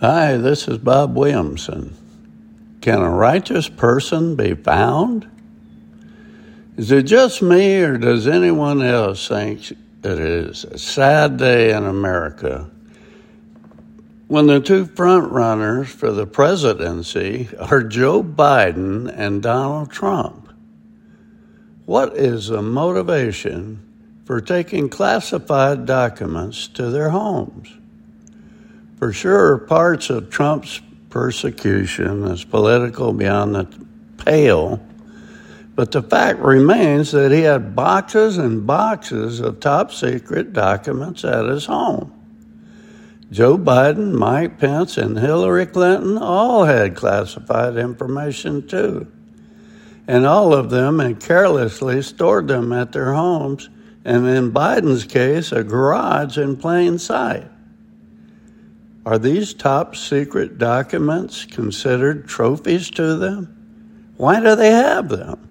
Hi, this is Bob Williamson. Can a righteous person be found? Is it just me, or does anyone else think it is a sad day in America when the two front runners for the presidency are Joe Biden and Donald Trump? What is the motivation for taking classified documents to their homes? For sure, parts of Trump's persecution is political beyond the pale, but the fact remains that he had boxes and boxes of top secret documents at his home. Joe Biden, Mike Pence, and Hillary Clinton all had classified information too. And all of them had carelessly stored them at their homes, and in Biden's case, a garage in plain sight. Are these top secret documents considered trophies to them? Why do they have them?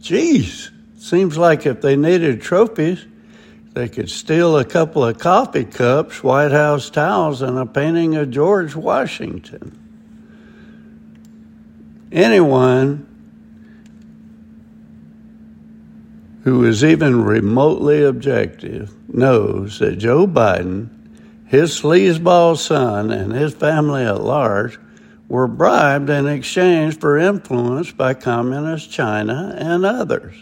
Geez, seems like if they needed trophies, they could steal a couple of coffee cups, White House towels, and a painting of George Washington. Anyone who is even remotely objective knows that Joe Biden his sleazeball son and his family at large were bribed in exchange for influence by communist China and others.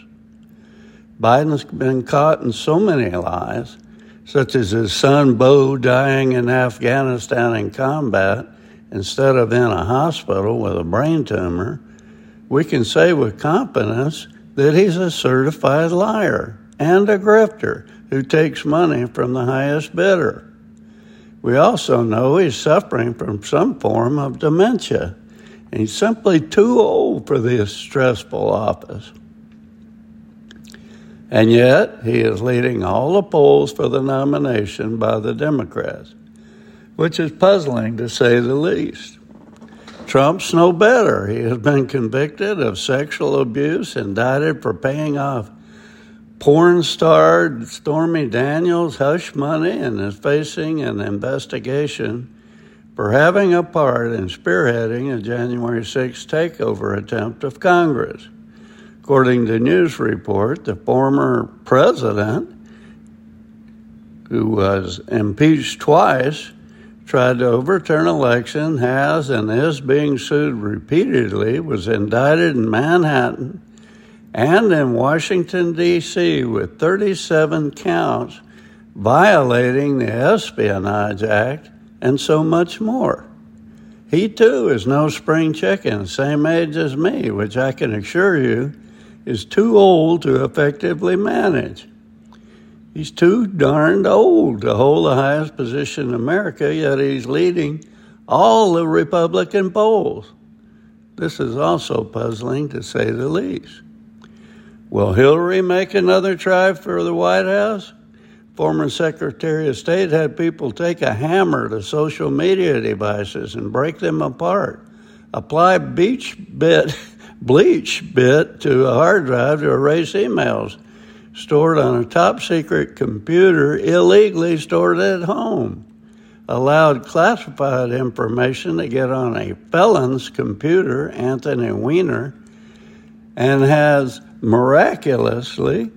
Biden's been caught in so many lies, such as his son Beau dying in Afghanistan in combat instead of in a hospital with a brain tumor, we can say with confidence that he's a certified liar and a grifter who takes money from the highest bidder. We also know he's suffering from some form of dementia. He's simply too old for this stressful office. And yet, he is leading all the polls for the nomination by the Democrats, which is puzzling to say the least. Trump's no better. He has been convicted of sexual abuse, indicted for paying off porn star Stormy Daniels hush money and is facing an investigation for having a part in spearheading a January 6 takeover attempt of Congress. According to news report, the former president, who was impeached twice, tried to overturn election, has and is being sued repeatedly, was indicted in Manhattan and in Washington, D.C., with 37 counts violating the Espionage Act and so much more. He too is no spring chicken, same age as me, which I can assure you is too old to effectively manage. He's too darned old to hold the highest position in America, yet he's leading all the Republican polls. This is also puzzling to say the least. Will Hillary make another try for the White House? Former Secretary of State had people take a hammer to social media devices and break them apart. Apply beach bit, bleach bit to a hard drive to erase emails stored on a top secret computer illegally stored at home. Allowed classified information to get on a felon's computer, Anthony Weiner, and has miraculously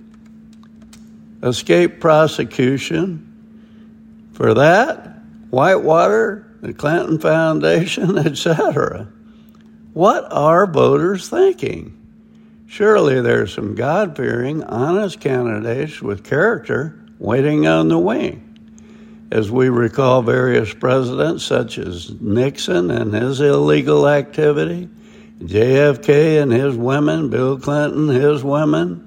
escaped prosecution for that, Whitewater, the Clinton Foundation, etc. What are voters thinking? Surely there's some God fearing, honest candidates with character waiting on the wing. As we recall various presidents such as Nixon and his illegal activity, JFK and his women, Bill Clinton, his women,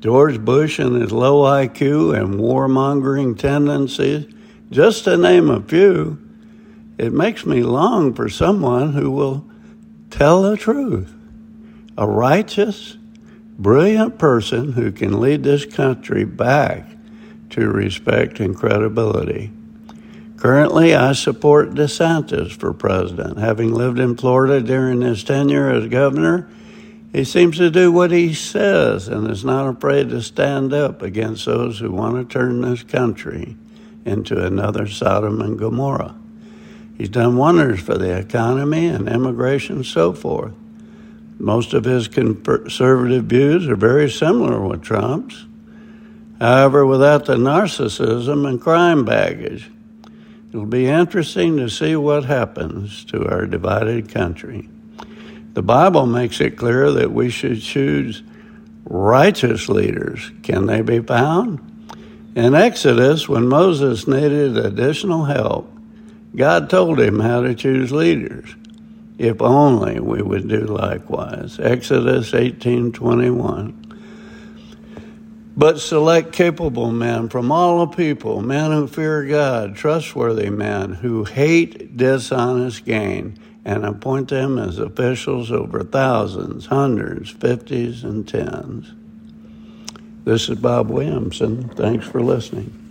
George Bush and his low IQ and warmongering tendencies, just to name a few, it makes me long for someone who will tell the truth. A righteous, brilliant person who can lead this country back to respect and credibility. Currently, I support DeSantis for president. Having lived in Florida during his tenure as governor, he seems to do what he says and is not afraid to stand up against those who want to turn this country into another Sodom and Gomorrah. He's done wonders for the economy and immigration, so forth. Most of his conservative views are very similar with Trump's, however, without the narcissism and crime baggage. It'll be interesting to see what happens to our divided country. The Bible makes it clear that we should choose righteous leaders. Can they be found? In Exodus, when Moses needed additional help, God told him how to choose leaders. If only we would do likewise. Exodus 18:21. But select capable men from all the people, men who fear God, trustworthy men who hate dishonest gain, and appoint them as officials over thousands, hundreds, fifties, and tens. This is Bob Williamson. Thanks for listening.